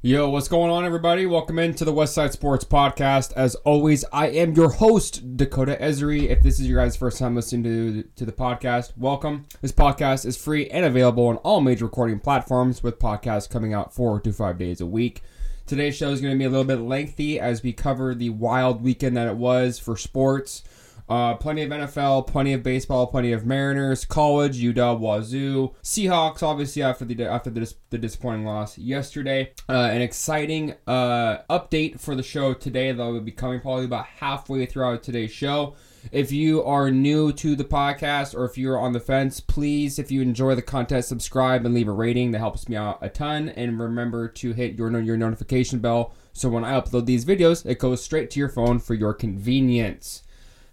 Yo, what's going on, everybody? Welcome into the West Side Sports Podcast. As always, I am your host, Dakota Esri. If this is your guys' first time listening to, to the podcast, welcome. This podcast is free and available on all major recording platforms, with podcasts coming out four to five days a week. Today's show is going to be a little bit lengthy as we cover the wild weekend that it was for sports. Uh, plenty of NFL, plenty of baseball, plenty of Mariners, college, UW, Wazoo, Seahawks. Obviously, after the after the, the disappointing loss yesterday, uh, an exciting uh, update for the show today that will be coming probably about halfway throughout today's show. If you are new to the podcast or if you're on the fence, please, if you enjoy the content, subscribe and leave a rating. That helps me out a ton. And remember to hit your your notification bell so when I upload these videos, it goes straight to your phone for your convenience.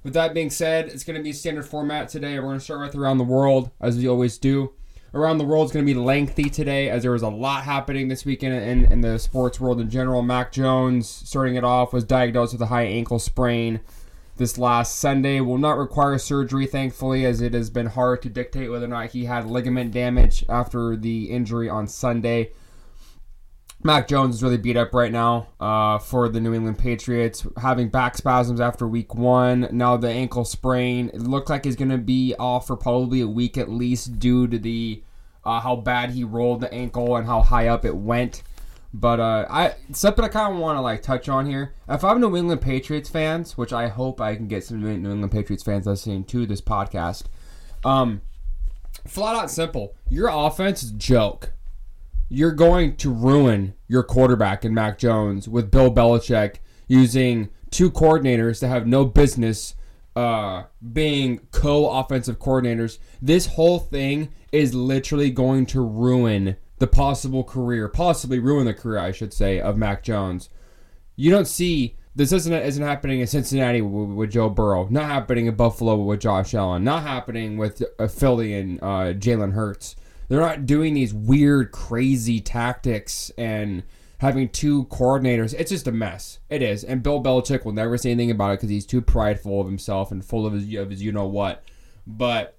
With that being said, it's going to be standard format today. We're going to start with around the world, as we always do. Around the world is going to be lengthy today, as there was a lot happening this weekend in, in the sports world in general. Mac Jones, starting it off, was diagnosed with a high ankle sprain this last Sunday. Will not require surgery, thankfully, as it has been hard to dictate whether or not he had ligament damage after the injury on Sunday. Mac Jones is really beat up right now uh, for the New England Patriots, having back spasms after week one. Now the ankle sprain. It looked like he's going to be off for probably a week at least due to the uh, how bad he rolled the ankle and how high up it went. But uh, I something I kind of want to like touch on here. If I'm New England Patriots fans, which I hope I can get some New England Patriots fans listening to this podcast, um, flat out simple, your offense is joke you're going to ruin your quarterback in Mac Jones with Bill Belichick using two coordinators that have no business uh, being co-offensive coordinators. This whole thing is literally going to ruin the possible career, possibly ruin the career, I should say, of Mac Jones. You don't see this isn't isn't happening in Cincinnati with, with Joe Burrow, not happening in Buffalo with Josh Allen, not happening with uh, Philly and uh, Jalen Hurts. They're not doing these weird, crazy tactics and having two coordinators. It's just a mess. It is. And Bill Belichick will never say anything about it because he's too prideful of himself and full of his, of his you know what. But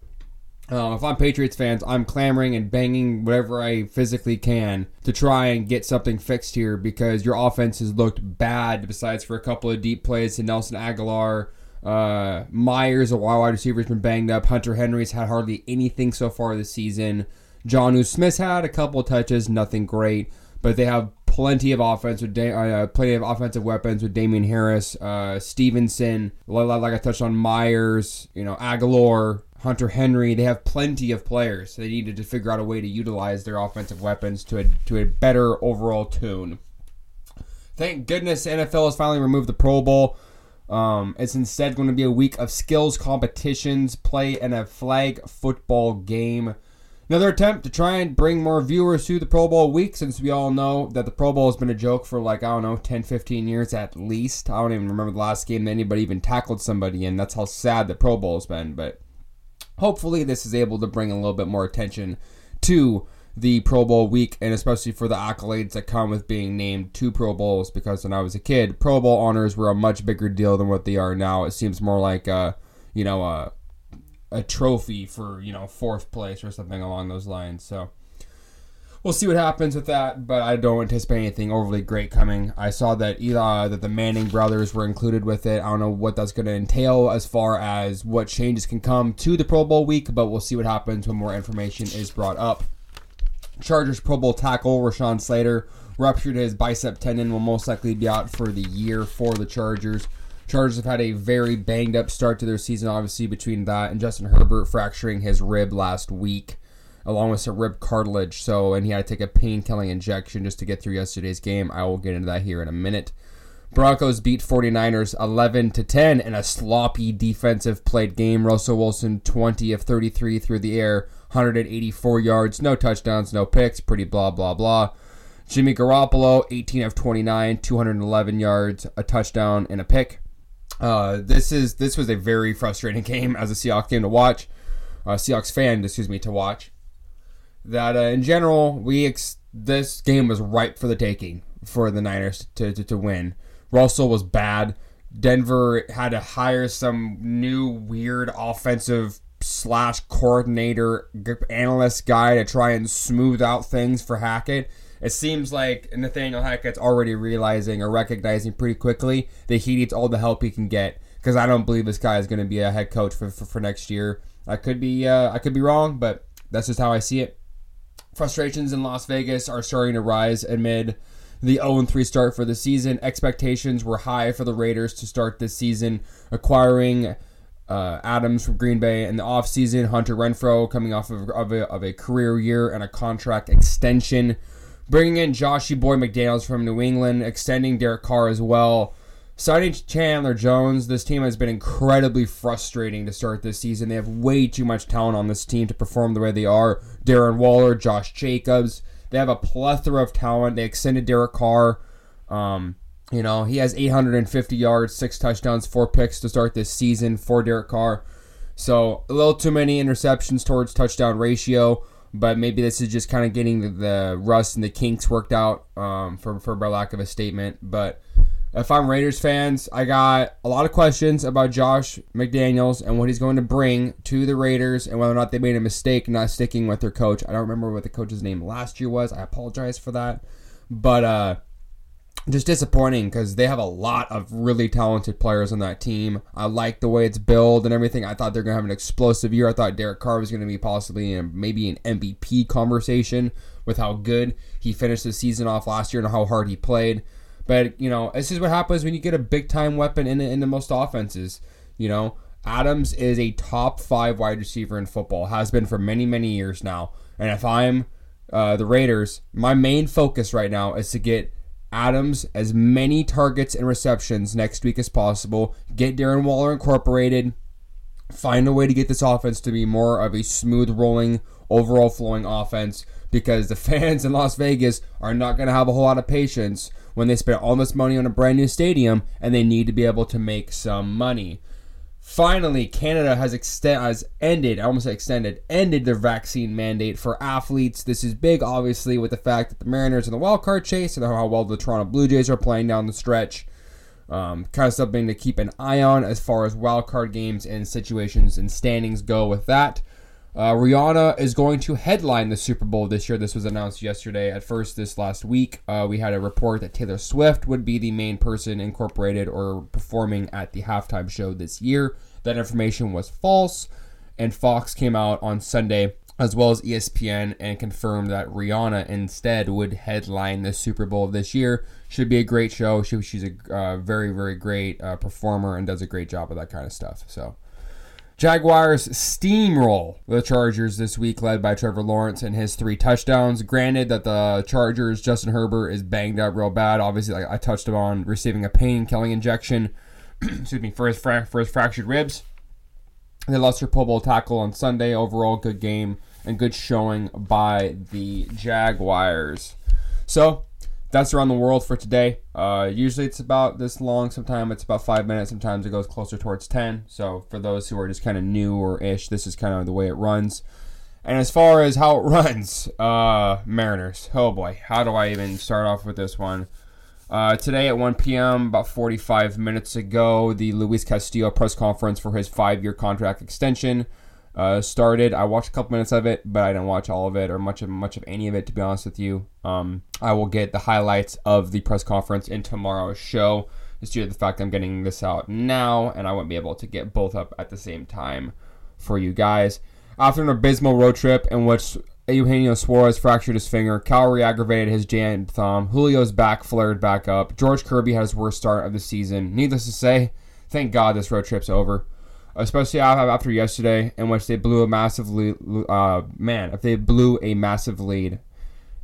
uh, if I'm Patriots fans, I'm clamoring and banging whatever I physically can to try and get something fixed here because your offense has looked bad. Besides for a couple of deep plays to Nelson Agholor, uh, Myers, a wide receiver, has been banged up. Hunter Henry's had hardly anything so far this season. Jonnu Smith had a couple touches, nothing great, but they have plenty of offense with da- uh, plenty of offensive weapons with Damien Harris, uh, Stevenson, like I touched on Myers, you know Agholor, Hunter Henry. They have plenty of players. They needed to figure out a way to utilize their offensive weapons to a, to a better overall tune. Thank goodness NFL has finally removed the Pro Bowl. Um, it's instead going to be a week of skills competitions, play in a flag football game. Another attempt to try and bring more viewers to the Pro Bowl week since we all know that the Pro Bowl has been a joke for like, I don't know, 10, 15 years at least. I don't even remember the last game that anybody even tackled somebody in. That's how sad the Pro Bowl has been. But hopefully, this is able to bring a little bit more attention to the Pro Bowl week and especially for the accolades that come with being named two Pro Bowls because when I was a kid, Pro Bowl honors were a much bigger deal than what they are now. It seems more like, a, you know, a a trophy for you know fourth place or something along those lines. So we'll see what happens with that, but I don't anticipate anything overly great coming. I saw that Eli, that the Manning brothers were included with it. I don't know what that's going to entail as far as what changes can come to the Pro Bowl week, but we'll see what happens when more information is brought up. Chargers Pro Bowl tackle Rashawn Slater ruptured his bicep tendon, will most likely be out for the year for the Chargers. Chargers have had a very banged up start to their season, obviously, between that and Justin Herbert fracturing his rib last week, along with some rib cartilage. So, and he had to take a pain killing injection just to get through yesterday's game. I will get into that here in a minute. Broncos beat 49ers 11 to 10 in a sloppy defensive played game. Russell Wilson 20 of 33 through the air, 184 yards, no touchdowns, no picks, pretty blah blah blah. Jimmy Garoppolo 18 of 29, 211 yards, a touchdown and a pick. Uh, this is this was a very frustrating game as a Seahawks game to watch, uh, Seahawks fan, excuse me, to watch. That uh, in general, we ex- this game was ripe for the taking for the Niners to, to, to win. Russell was bad. Denver had to hire some new weird offensive slash coordinator analyst guy to try and smooth out things for Hackett. It seems like Nathaniel Hackett's already realizing or recognizing pretty quickly that he needs all the help he can get. Because I don't believe this guy is going to be a head coach for, for, for next year. I could be uh, I could be wrong, but that's just how I see it. Frustrations in Las Vegas are starting to rise amid the 0 3 start for the season. Expectations were high for the Raiders to start this season, acquiring uh, Adams from Green Bay in the offseason, Hunter Renfrow coming off of, of, a, of a career year and a contract extension, bringing in Joshy Boy McDaniels from New England, extending Derek Carr as well. Signing Chandler Jones, this team has been incredibly frustrating to start this season. They have way too much talent on this team to perform the way they are. Darren Waller, Josh Jacobs. They have a plethora of talent. They extended Derek Carr. Um, you know, he has 850 yards, six touchdowns, four picks to start this season for Derek Carr. So a little too many interceptions towards touchdown ratio, but maybe this is just kind of getting the, the rust and the kinks worked out um, for, for lack of a statement. But if I'm Raiders fans, I got a lot of questions about Josh McDaniels and what he's going to bring to the Raiders and whether or not they made a mistake not sticking with their coach. I don't remember what the coach's name last year was. I apologize for that. But uh just disappointing because they have a lot of really talented players on that team. I like the way it's built and everything. I thought they're gonna have an explosive year. I thought Derek Carr was gonna be possibly in maybe an MVP conversation with how good he finished the season off last year and how hard he played. But you know, this is what happens when you get a big time weapon in in the most offenses. You know, Adams is a top five wide receiver in football, has been for many many years now. And if I'm uh, the Raiders, my main focus right now is to get Adams as many targets and receptions next week as possible. Get Darren Waller incorporated. Find a way to get this offense to be more of a smooth rolling, overall flowing offense because the fans in Las Vegas are not going to have a whole lot of patience when they spend all this money on a brand new stadium and they need to be able to make some money. Finally, Canada has extend has ended, almost extended, ended their vaccine mandate for athletes. This is big, obviously, with the fact that the Mariners in the wild card chase and how well the Toronto Blue Jays are playing down the stretch. Um, kind of something to keep an eye on as far as wild card games and situations and standings go with that. Uh, Rihanna is going to headline the Super Bowl this year. This was announced yesterday. At first, this last week, uh, we had a report that Taylor Swift would be the main person incorporated or performing at the halftime show this year. That information was false, and Fox came out on Sunday, as well as ESPN, and confirmed that Rihanna instead would headline the Super Bowl this year. Should be a great show. She, she's a uh, very, very great uh, performer and does a great job of that kind of stuff. So. Jaguars steamroll the Chargers this week, led by Trevor Lawrence and his three touchdowns. Granted that the Chargers, Justin Herbert, is banged up real bad. Obviously, like I touched on receiving a pain killing injection, excuse me, for his, fra- for his fractured ribs. They lost their Pro Bowl tackle on Sunday. Overall, good game and good showing by the Jaguars. So, that's around the world for today. Uh, usually it's about this long. Sometimes it's about five minutes. Sometimes it goes closer towards 10. So for those who are just kind of new or ish, this is kind of the way it runs. And as far as how it runs, uh, Mariners. Oh boy, how do I even start off with this one? Uh, today at 1 p.m., about 45 minutes ago, the Luis Castillo press conference for his five year contract extension uh, started. I watched a couple minutes of it, but I didn't watch all of it or much of much of any of it. To be honest with you, um, I will get the highlights of the press conference in tomorrow's show. Just due to the fact I'm getting this out now, and I won't be able to get both up at the same time for you guys. After an abysmal road trip in which Eugenio Suarez fractured his finger, Cal re-aggravated his jammed thumb, Julio's back flared back up, George Kirby had his worst start of the season. Needless to say, thank God this road trip's over especially after yesterday, in which they blew a massive lead. Uh, man, if they blew a massive lead,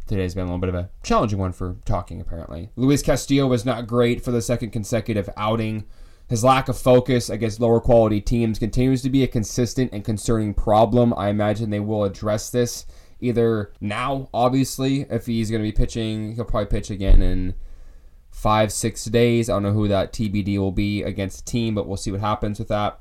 today's been a little bit of a challenging one for talking. Apparently, Luis Castillo was not great for the second consecutive outing. His lack of focus against lower quality teams continues to be a consistent and concerning problem. I imagine they will address this either now, obviously, if he's going to be pitching, he'll probably pitch again in five, six days. I don't know who that TBD will be against the team, but we'll see what happens with that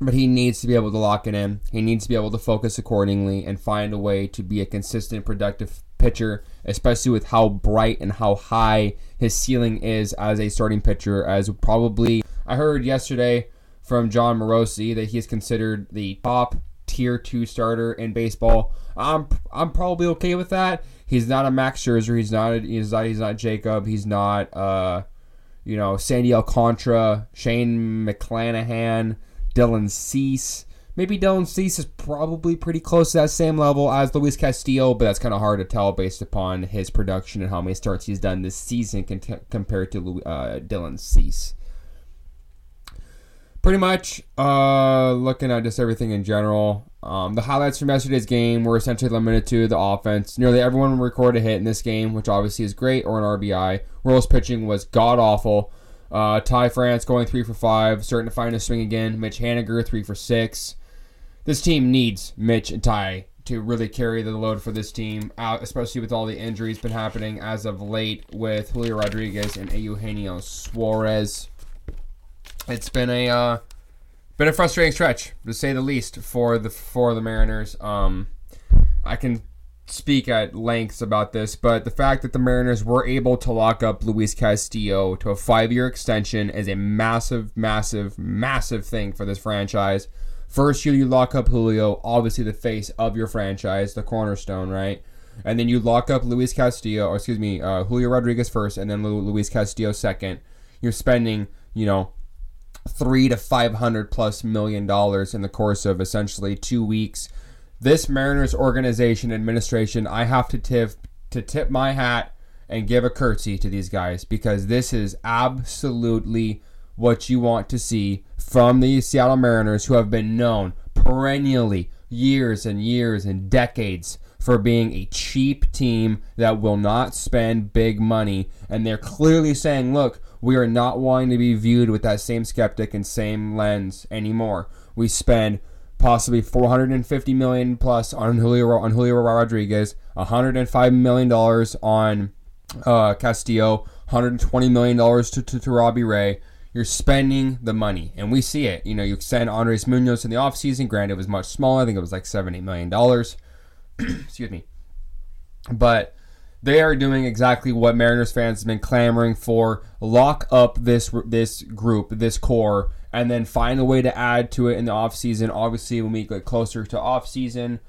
but he needs to be able to lock it in. He needs to be able to focus accordingly and find a way to be a consistent, productive pitcher, especially with how bright and how high his ceiling is as a starting pitcher. As probably I heard yesterday from Jon Morosi that he is considered the top tier two starter in baseball. I'm I'm probably okay with that. He's not a Max Scherzer. He's not. A, he's not. He's not Jacob. He's not. Uh, you know, Sandy Alcantara, Shane McClanahan, Dylan Cease. Maybe Dylan Cease is probably pretty close to that same level as Luis Castillo, but that's kind of hard to tell based upon his production and how many starts he's done this season compared to uh, Dylan Cease. Pretty much, uh, looking at just everything in general. Um, the highlights from yesterday's game were essentially limited to the offense. Nearly everyone recorded a hit in this game, which obviously is great, or an RBI. Royals pitching was god awful. Uh, Ty France going three for five, starting to find a swing again. Mitch Haniger three for six. This team needs Mitch and Ty to really carry the load for this team out, especially with all the injuries been happening as of late with Julio Rodriguez and Eugenio Suarez. It's been a uh, been a frustrating stretch to say the least for the for the Mariners. Um, I can speak at lengths about this, but the fact that the Mariners were able to lock up Luis Castillo to a five year extension is a massive, massive, massive thing for this franchise. First year, you lock up Julio, obviously the face of your franchise, the cornerstone, right? And then you lock up Luis Castillo, or excuse me, uh, Julio Rodriguez first, and then Luis Castillo second. You're spending, you know, three to five hundred plus million dollars in the course of essentially two weeks. This Mariners organization administration, I have to tip to tip my hat and give a curtsy to these guys because this is absolutely what you want to see from the Seattle Mariners, who have been known perennially years and years and decades for being a cheap team that will not spend big money. And they're clearly saying, look, we are not wanting to be viewed with that same skeptic and same lens anymore. We spend possibly 450 million plus on Julio on Julio Rodriguez, 105 million dollars on uh, Castillo, 120 million dollars to, to, to Robbie Ray. You're spending the money, and we see it. You know, you send Andres Munoz in the offseason. Granted, it was much smaller. I think it was like 70 million dollars. Excuse me, but they are doing exactly what Mariners fans have been clamoring for. Lock up this this group, this core, and then find a way to add to it in the offseason. Obviously, when we get closer to offseason,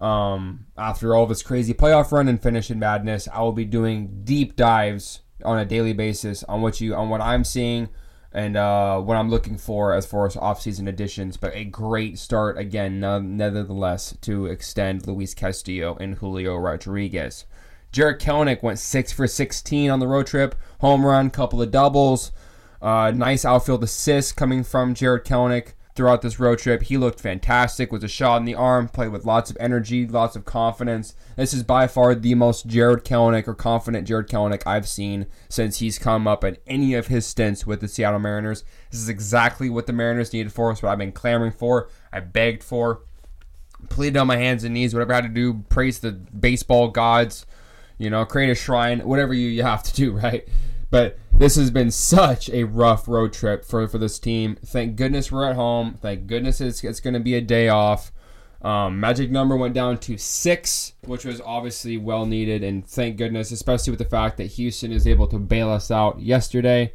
um, after all this crazy playoff run and finish in madness, I will be doing deep dives on a daily basis on what you on what I'm seeing and uh, what I'm looking for as far as offseason additions. But a great start again, nevertheless, to extend Luis Castillo and Julio Rodriguez. Jarred Kelenic went six for 16 on the road trip, home run, couple of doubles. Uh, nice outfield assist coming from Jarred Kelenic throughout this road trip. He looked fantastic, was a shot in the arm, played with lots of energy, lots of confidence. This is by far the most Jarred Kelenic or confident Jarred Kelenic I've seen since he's come up at any of his stints with the Seattle Mariners. This is exactly what the Mariners needed for us, what I've been clamoring for, I begged for, pleaded on my hands and knees, whatever I had to do, praise the baseball gods you know, create a shrine, whatever you, you have to do, right? But this has been such a rough road trip for, for this team. Thank goodness we're at home. Thank goodness it's, it's going to be a day off. Um, magic number went down to six, which was obviously well needed, and thank goodness, especially with the fact that Houston is able to bail us out yesterday.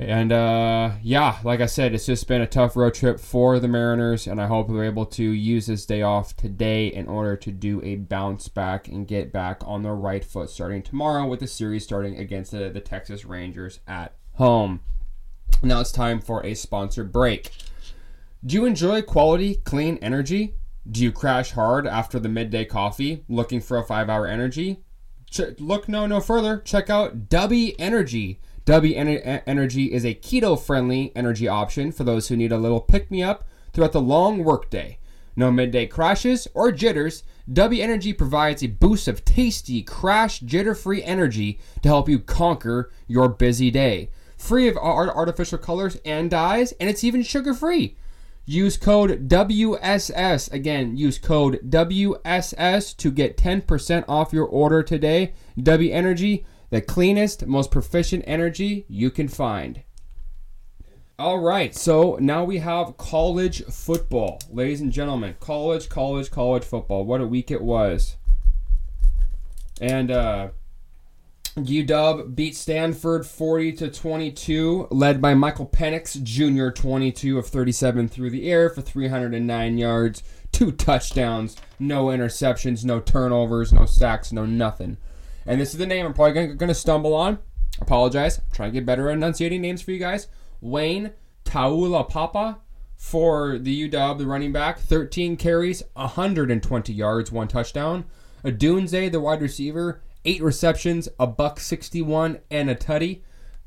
And uh, yeah, like I said, it's just been a tough road trip for the Mariners, and I hope they're able to use this day off today in order to do a bounce back and get back on the right foot starting tomorrow with the series starting against the, the Texas Rangers at home. Now it's time for a sponsor break. Do you enjoy quality, clean energy? Do you crash hard after the midday coffee looking for a five hour energy? Ch- look no no further. Check out Dubby Energy. Dubby Energy is a keto friendly energy option for those who need a little pick me up throughout the long workday. No midday crashes or jitters, Dubby Energy provides a boost of tasty, crash jitter free energy to help you conquer your busy day. Free of artificial colors and dyes, and it's even sugar free. Use code WSS. Again, use code WSS to get 10% off your order today. Dubby Energy the cleanest, most proficient energy you can find. All right, so now we have college football. Ladies and gentlemen, college, college, college football. What a week it was. And uh, UW beat Stanford 40 to 22, led by Michael Penix Jr., 22 of 37 through the air for 309 yards, two touchdowns, no interceptions, no turnovers, no sacks, no nothing. And this is the name I'm probably going to stumble on. Apologize. I'm trying to get better at enunciating names for you guys. Wayne Taulapapa for the UW, the running back. 13 carries, 120 yards, one touchdown. Odunze, the wide receiver, eight receptions, a buck 61, and a tutty.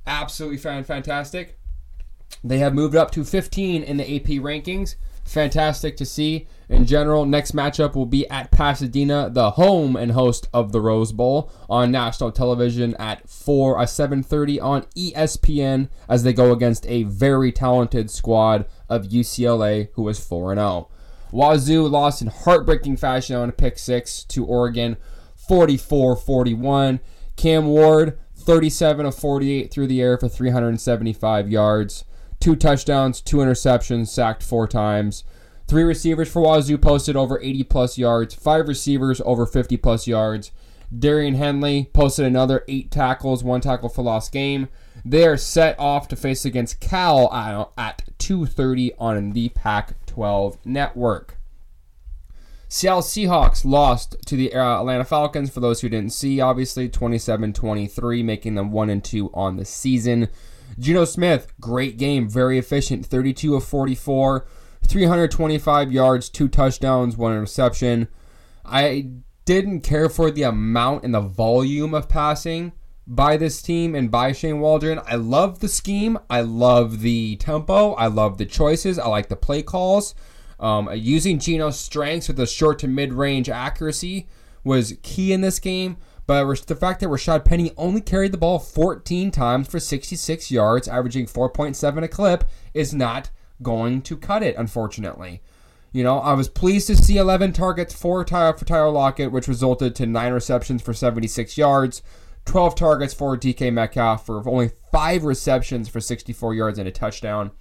Absolutely fantastic. They have moved up to 15 in the AP rankings. Fantastic to see. In general, next matchup will be at Pasadena, the home and host of the Rose Bowl, on national television at 4 uh, 7:30 on ESPN as they go against a very talented squad of UCLA who is 4 0. Wazoo lost in heartbreaking fashion on a pick 6 to Oregon 44-41. Cam Ward 37 of 48 through the air for 375 yards two touchdowns, two interceptions, sacked four times. Three receivers for Wazoo posted over 80 plus yards, five receivers over 50 plus yards. Daiyan Henley posted another eight tackles, one tackle for lost game. They are set off to face against Cal at 2:30 on the Pac-12 network. Seattle Seahawks lost to the uh, Atlanta Falcons. For those who didn't see, obviously 27-23, making them one and two on the season. Geno Smith, great game, very efficient, 32 of 44, 325 yards, two touchdowns, one interception. I didn't care for the amount and the volume of passing by this team and by Shane Waldron. I love the scheme. I love the tempo. I love the choices. I like the play calls. Um, using Geno's strengths with the short to mid range accuracy was key in this game. But the fact that Rashad Penny only carried the ball 14 times for 66 yards, averaging 4.7 a clip, is not going to cut it, unfortunately. You know, I was pleased to see 11 targets for Tyler, for Tyler Lockett, which resulted to 9 receptions for 76 yards, 12 targets for DK Metcalf for only 5 receptions for 64 yards and a touchdown.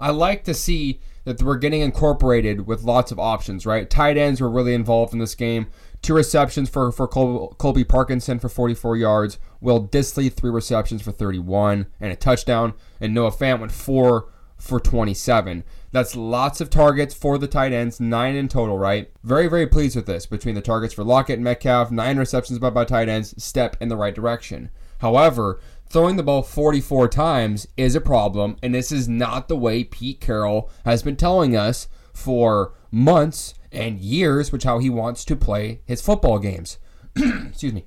I like to see that we're getting incorporated with lots of options, right? Tight ends were really involved in this game. Two receptions for, for Col- Colby Parkinson for 44 yards. Will Dissly, three receptions for 31 and a touchdown. And Noah Fant went four for 27. That's lots of targets for the tight ends, nine in total, right? Very, very pleased with this. Between the targets for Lockett and Metcalf, nine receptions by, by tight ends, step in the right direction. However, throwing the ball 44 times is a problem, and this is not the way Pete Carroll has been telling us for months and years, which how he wants to play his football games. Excuse me.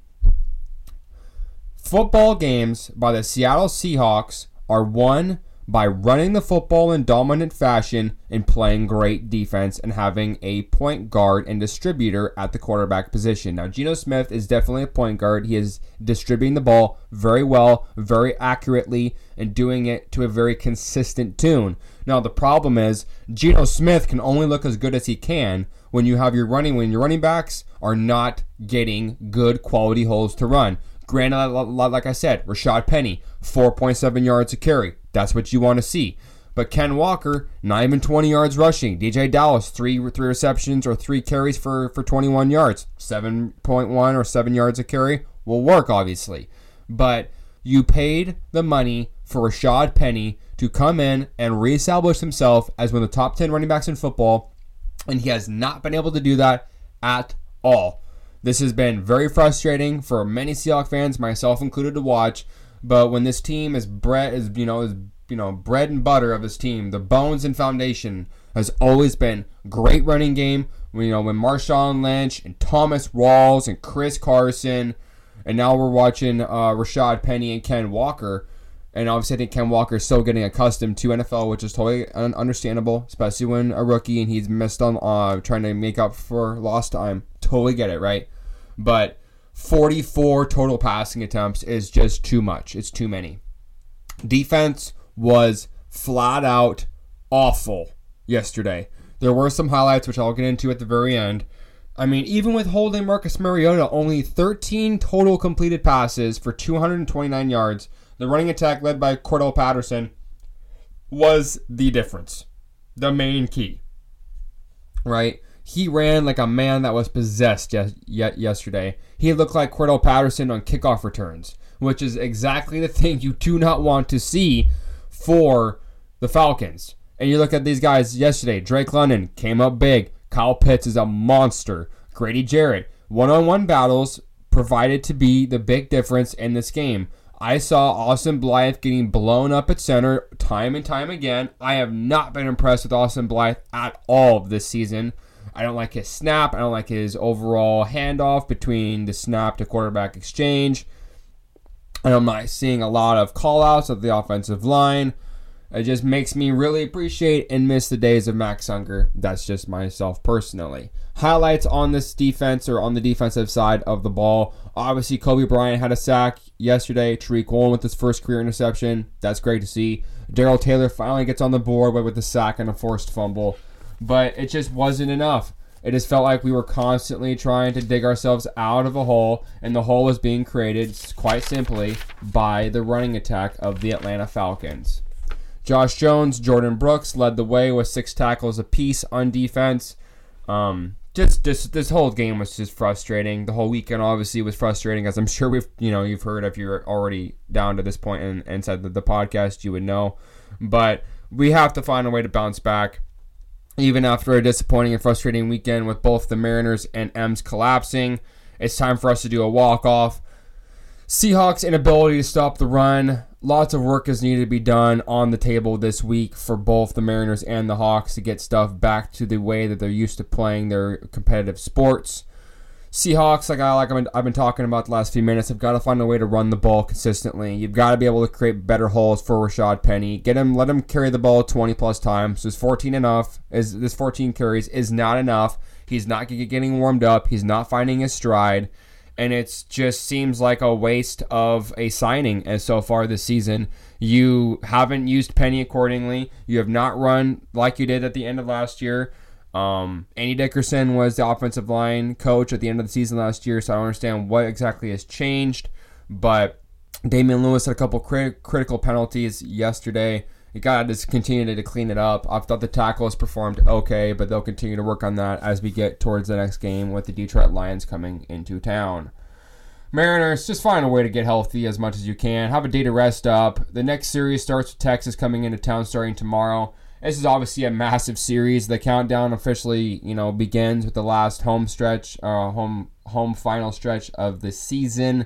Football games by the Seattle Seahawks are won by running the football in dominant fashion and playing great defense and having a point guard and distributor at the quarterback position. Now, Geno Smith is definitely a point guard. He is distributing the ball very well, very accurately, and doing it to a very consistent tune. Now, the problem is Geno Smith can only look as good as he can when you have your running when your running backs are not getting good quality holes to run. Granted, like I said, Rashad Penny, 4.7 yards a carry. That's what you want to see. But Ken Walker, not even 20 yards rushing. DJ Dallas, three three receptions or three carries for, for 21 yards. 7.1 or 7 yards a carry will work, obviously. But you paid the money for Rashad Penny to come in and reestablish himself as one of the top 10 running backs in football, and he has not been able to do that at all. This has been very frustrating for many Seahawks fans, myself included, to watch. But when this team is bread is you know is you know bread and butter of this team, the bones and foundation has always been great running game. You know when Marshawn Lynch and Thomas Rawls and Chris Carson, and now we're watching uh, Rashad Penny and Ken Walker. And obviously, I think Ken Walker is still getting accustomed to NFL, which is totally un- understandable, especially when a rookie and he's missed on uh, trying to make up for lost time. Totally get it, right? But 44 total passing attempts is just too much. It's too many. Defense was flat out awful yesterday. There were some highlights, which I'll get into at the very end. I mean, even with holding Marcus Mariota, only 13 total completed passes for 229 yards. The running attack led by Cordarrelle Patterson was the difference, the main key. Right? He ran like a man that was possessed yet yesterday. He looked like Cordarrelle Patterson on kickoff returns, which is exactly the thing you do not want to see for the Falcons. And you look at these guys yesterday. Drake London came up big. Kyle Pitts is a monster. Grady Jarrett, one on one battles provided to be the big difference in this game. I saw Austin Blythe getting blown up at center time and time again. I have not been impressed with Austin Blythe at all this season. I don't like his snap. I don't like his overall handoff between the snap to quarterback exchange. And I'm not seeing a lot of callouts of the offensive line. It just makes me really appreciate and miss the days of Max Unger. That's just myself personally. Highlights on this defense or on the defensive side of the ball. Obviously, Kobe Bryant had a sack yesterday. Tariq Woolen with his first career interception. That's great to see. Darrell Taylor finally gets on the board with a sack and a forced fumble. But it just wasn't enough. It just felt like we were constantly trying to dig ourselves out of a hole, and the hole was being created quite simply by the running attack of the Atlanta Falcons. Josh Jones, Jordyn Brooks led the way with six tackles apiece on defense. Um, just this this whole game was just frustrating. The whole weekend obviously was frustrating, as I'm sure we've you know you've heard if you're already down to this point and, and said that the podcast you would know. But we have to find a way to bounce back, even after a disappointing and frustrating weekend with both the Mariners and M's collapsing. It's time for us to do a walk off. Seahawks' inability to stop the run lots of work is needed to be done on the table this week for both the Mariners and the Hawks to get stuff back to the way that they're used to playing their competitive sports. Seahawks, like I like I've been, talking about the last few minutes, have got to find a way to run the ball consistently. You've got to be able to create better holes for Rashad Penny. Get him, let him carry the ball 20 plus times. Is 14 enough? Is this 14 carries is not enough? He's not getting warmed up. He's not finding his stride and it just seems like a waste of a signing as so far this season. You haven't used Penny accordingly. You have not run like you did at the end of last year. Um, Andy Dickerson was the offensive line coach at the end of the season last year, so I don't understand what exactly has changed. But Damien Lewis had a couple crit- critical penalties yesterday. You gotta just continue to clean it up. I thought the tackle tackles performed okay, but they'll continue to work on that as we get towards the next game with the Detroit Lions coming into town. Mariners, just find a way to get healthy as much as you can. Have a day to rest up. The next series starts with Texas coming into town starting tomorrow. This is obviously a massive series. The countdown officially, you know, begins with the last home stretch, uh, home home final stretch of the season.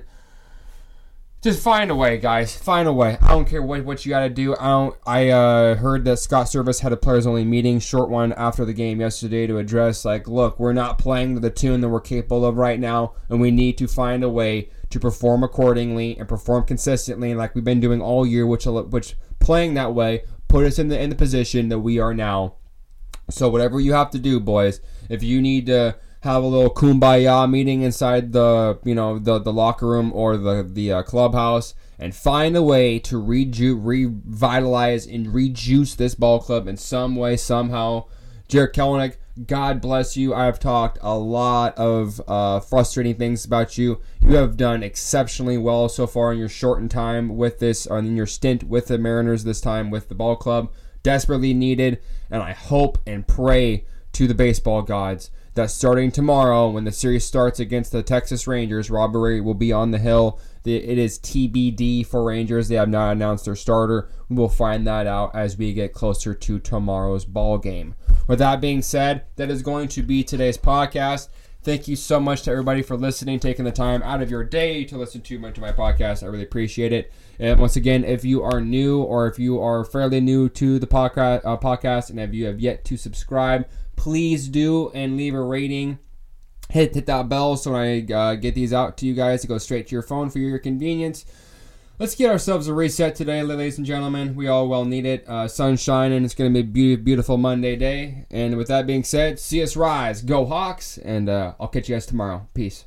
Just find a way, guys. Find a way. I don't care what, what you got to do. I don't. I uh, heard that Scott Servais had a players only meeting, short one after the game yesterday, to address like, look, we're not playing to the tune that we're capable of right now, and we need to find a way to perform accordingly and perform consistently, like we've been doing all year. Which which playing that way put us in the in the position that we are now. So whatever you have to do, boys. If you need to have a little kumbaya meeting inside the you know the the locker room or the the uh, clubhouse and find a way to reju- revitalize and rejuice this ball club in some way somehow. Jarred Kelenic, God bless you. I have talked a lot of uh, frustrating things about you. You have done exceptionally well so far in your shortened time with this, or in your stint with the Mariners this time with the ball club. Desperately needed, and I hope and pray to the baseball gods that starting tomorrow, when the series starts against the Texas Rangers, Robbie Ray will be on the hill. It is TBD for Rangers. They have not announced their starter. We will find that out as we get closer to tomorrow's ball game. With that being said, that is going to be today's podcast. Thank you so much to everybody for listening, taking the time out of your day to listen to my, to my podcast. I really appreciate it. And once again, if you are new or if you are fairly new to the podcast, uh, podcast and if you have yet to subscribe, please do and leave a rating. Hit hit that bell so when I uh, get these out to you guys to go straight to your phone for your convenience. Let's get ourselves a reset today, ladies and gentlemen. We all well need it. Uh, sunshine, and it's going to be a beautiful Monday day. And with that being said, see us rise. Go Hawks, and uh, I'll catch you guys tomorrow. Peace.